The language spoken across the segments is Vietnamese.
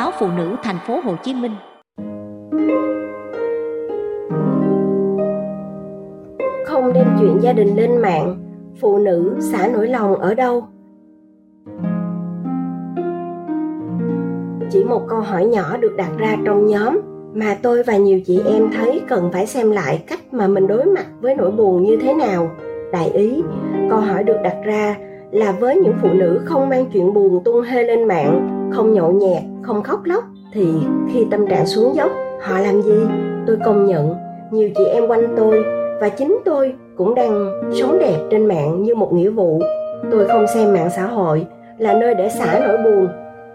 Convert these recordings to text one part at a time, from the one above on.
báo Phụ nữ thành phố Hồ Chí Minh. Không đem chuyện gia đình lên mạng, phụ nữ xả nỗi lòng ở đâu? Chỉ một câu hỏi nhỏ được đặt ra trong nhóm mà tôi và nhiều chị em thấy cần phải xem lại cách mà mình đối mặt với nỗi buồn như thế nào. Đại ý, câu hỏi được đặt ra là với những phụ nữ không mang chuyện buồn tung hê lên mạng, không nhậu nhẹt, không khóc lóc thì khi tâm trạng xuống dốc, họ làm gì? Tôi công nhận, nhiều chị em quanh tôi và chính tôi cũng đang sống đẹp trên mạng như một nghĩa vụ. Tôi không xem mạng xã hội là nơi để xả nỗi buồn,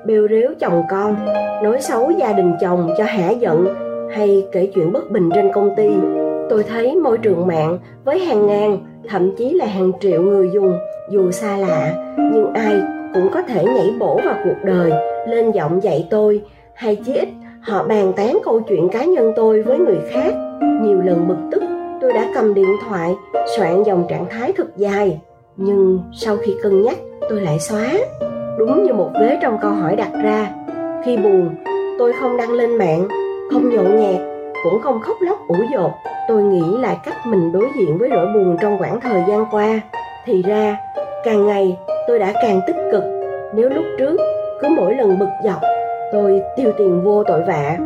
bêu rếu chồng con, nói xấu gia đình chồng cho hả giận hay kể chuyện bất bình trên công ty. Tôi thấy môi trường mạng với hàng ngàn, thậm chí là hàng triệu người dùng dù xa lạ nhưng ai cũng có thể nhảy bổ vào cuộc đời lên giọng dạy tôi. Hay chí ít, họ bàn tán câu chuyện cá nhân tôi với người khác. Nhiều lần bực tức, tôi đã cầm điện thoại, soạn dòng trạng thái thật dài. Nhưng sau khi cân nhắc, tôi lại xóa. Đúng như một vế trong câu hỏi đặt ra. Khi buồn, tôi không đăng lên mạng, không nhậu nhạt cũng không khóc lóc ủ dột. Tôi nghĩ lại cách mình đối diện với nỗi buồn trong khoảng thời gian qua. Thì ra, càng ngày, tôi đã càng tích cực. Nếu lúc trước cứ mỗi lần bực dọc, tôi tiêu tiền vô tội vạ.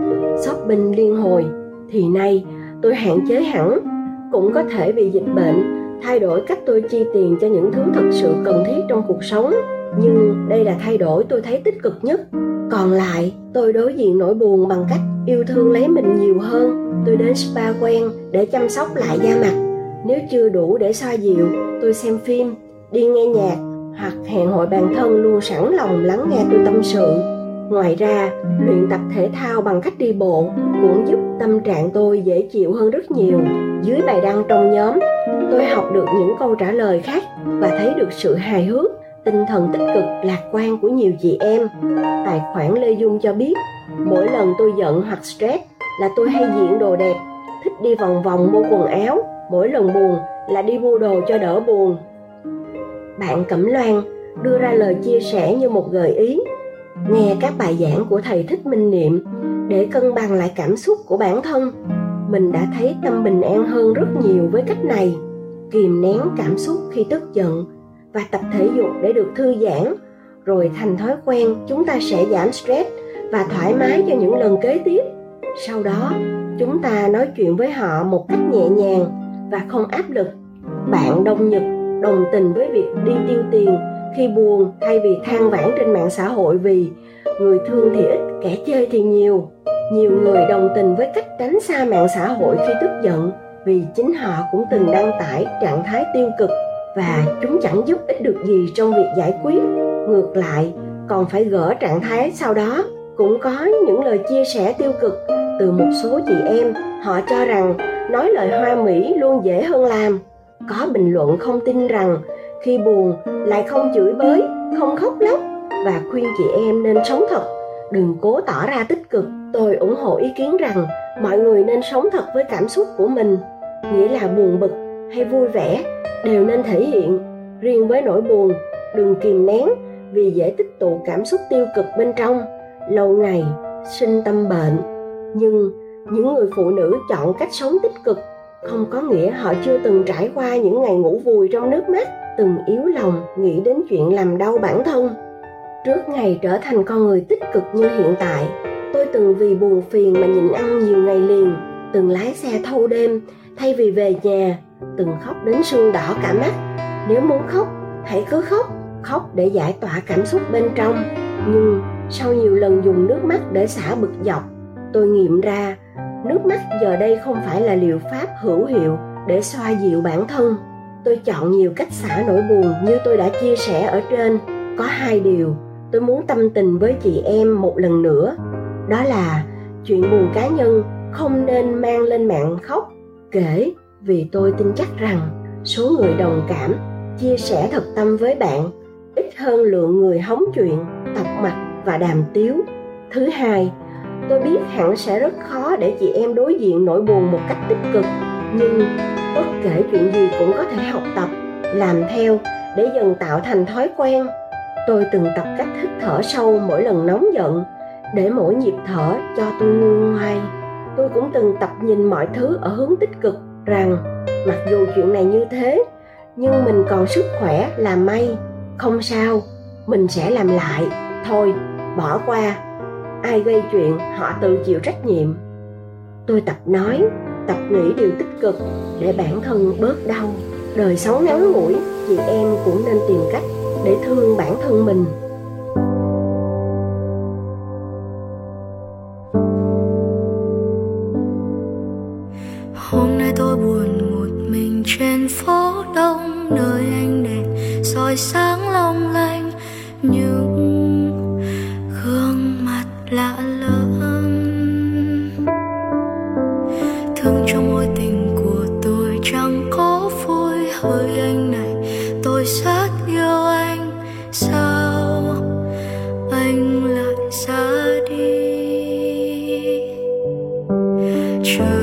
Shopping liên hồi, thì nay tôi hạn chế hẳn. Cũng có thể vì dịch bệnh, thay đổi cách tôi chi tiền cho những thứ thật sự cần thiết trong cuộc sống. Nhưng đây là thay đổi tôi thấy tích cực nhất. Còn lại, tôi đối diện nỗi buồn bằng cách yêu thương lấy mình nhiều hơn. Tôi đến spa quen để chăm sóc lại da mặt. Nếu chưa đủ để xoa dịu, tôi xem phim, đi nghe nhạc hoặc hẹn hội bạn thân luôn sẵn lòng lắng nghe tôi tâm sự. Ngoài ra, luyện tập thể thao bằng cách đi bộ cũng giúp tâm trạng tôi dễ chịu hơn rất nhiều. Dưới bài đăng trong nhóm, tôi học được những câu trả lời khác và thấy được sự hài hước, tinh thần tích cực, lạc quan của nhiều chị em. Tài khoản lê dung cho biết, mỗi lần tôi giận hoặc stress là tôi hay diện đồ đẹp, thích đi vòng vòng mua quần áo. Mỗi lần buồn là đi mua đồ cho đỡ buồn bạn cẩm loan đưa ra lời chia sẻ như một gợi ý. Nghe các bài giảng của thầy thích minh niệm để cân bằng lại cảm xúc của bản thân, mình đã thấy tâm bình an hơn rất nhiều với cách này. Kìm nén cảm xúc khi tức giận và tập thể dục để được thư giãn, rồi thành thói quen chúng ta sẽ giảm stress và thoải mái cho những lần kế tiếp. Sau đó, chúng ta nói chuyện với họ một cách nhẹ nhàng và không áp lực. Bạn đông nhật đồng tình với việc đi tiêu tiền khi buồn thay vì than vãn trên mạng xã hội vì người thương thì ít, kẻ chơi thì nhiều. Nhiều người đồng tình với cách tránh xa mạng xã hội khi tức giận vì chính họ cũng từng đăng tải trạng thái tiêu cực và chúng chẳng giúp ích được gì trong việc giải quyết. Ngược lại, còn phải gỡ trạng thái sau đó. Cũng có những lời chia sẻ tiêu cực từ một số chị em, họ cho rằng nói lời hoa mỹ luôn dễ hơn làm có bình luận không tin rằng khi buồn lại không chửi bới, không khóc lóc. Và khuyên chị em nên sống thật, đừng cố tỏ ra tích cực. Tôi ủng hộ ý kiến rằng mọi người nên sống thật với cảm xúc của mình. Nghĩa là buồn bực hay vui vẻ đều nên thể hiện riêng với nỗi buồn. Đừng kìm nén vì dễ tích tụ cảm xúc tiêu cực bên trong. Lâu ngày sinh tâm bệnh, nhưng những người phụ nữ chọn cách sống tích cực không có nghĩa họ chưa từng trải qua những ngày ngủ vùi trong nước mắt, từng yếu lòng nghĩ đến chuyện làm đau bản thân. Trước ngày trở thành con người tích cực như hiện tại, tôi từng vì buồn phiền mà nhịn ăn nhiều ngày liền, từng lái xe thâu đêm, thay vì về nhà, từng khóc đến sương đỏ cả mắt. Nếu muốn khóc, hãy cứ khóc khóc để giải tỏa cảm xúc bên trong. Nhưng sau nhiều lần dùng nước mắt để xả bực dọc, tôi nghiệm ra nước mắt giờ đây không phải là liệu pháp hữu hiệu để xoa dịu bản thân. Tôi chọn nhiều cách xả nỗi buồn như tôi đã chia sẻ ở trên. Có hai điều tôi muốn tâm tình với chị em một lần nữa. Đó là chuyện buồn cá nhân không nên mang lên mạng khóc, kể vì tôi tin chắc rằng số người đồng cảm, chia sẻ thật tâm với bạn, ít hơn lượng người hóng chuyện, tọc mặt và đàm tiếu. Thứ hai tôi biết hẳn sẽ rất khó để chị em đối diện nỗi buồn một cách tích cực. Nhưng bất kể chuyện gì cũng có thể học tập, làm theo để dần tạo thành thói quen. Tôi từng tập cách hít thở sâu mỗi lần nóng giận để mỗi nhịp thở cho tôi nguôi ngoai. Tôi cũng từng tập nhìn mọi thứ ở hướng tích cực rằng, mặc dù chuyện này như thế, nhưng mình còn sức khỏe là may, không sao, mình sẽ làm lại. Thôi, bỏ qua ai gây chuyện, họ tự chịu trách nhiệm. Tôi tập nói, tập nghĩ điều tích cực để bản thân bớt đau. Đời sống ngắn ngủi, chị em cũng nên tìm cách để thương bản thân mình. Hôm nay tôi buồn một mình trên phố đông, nơi ánh đèn soi sáng true.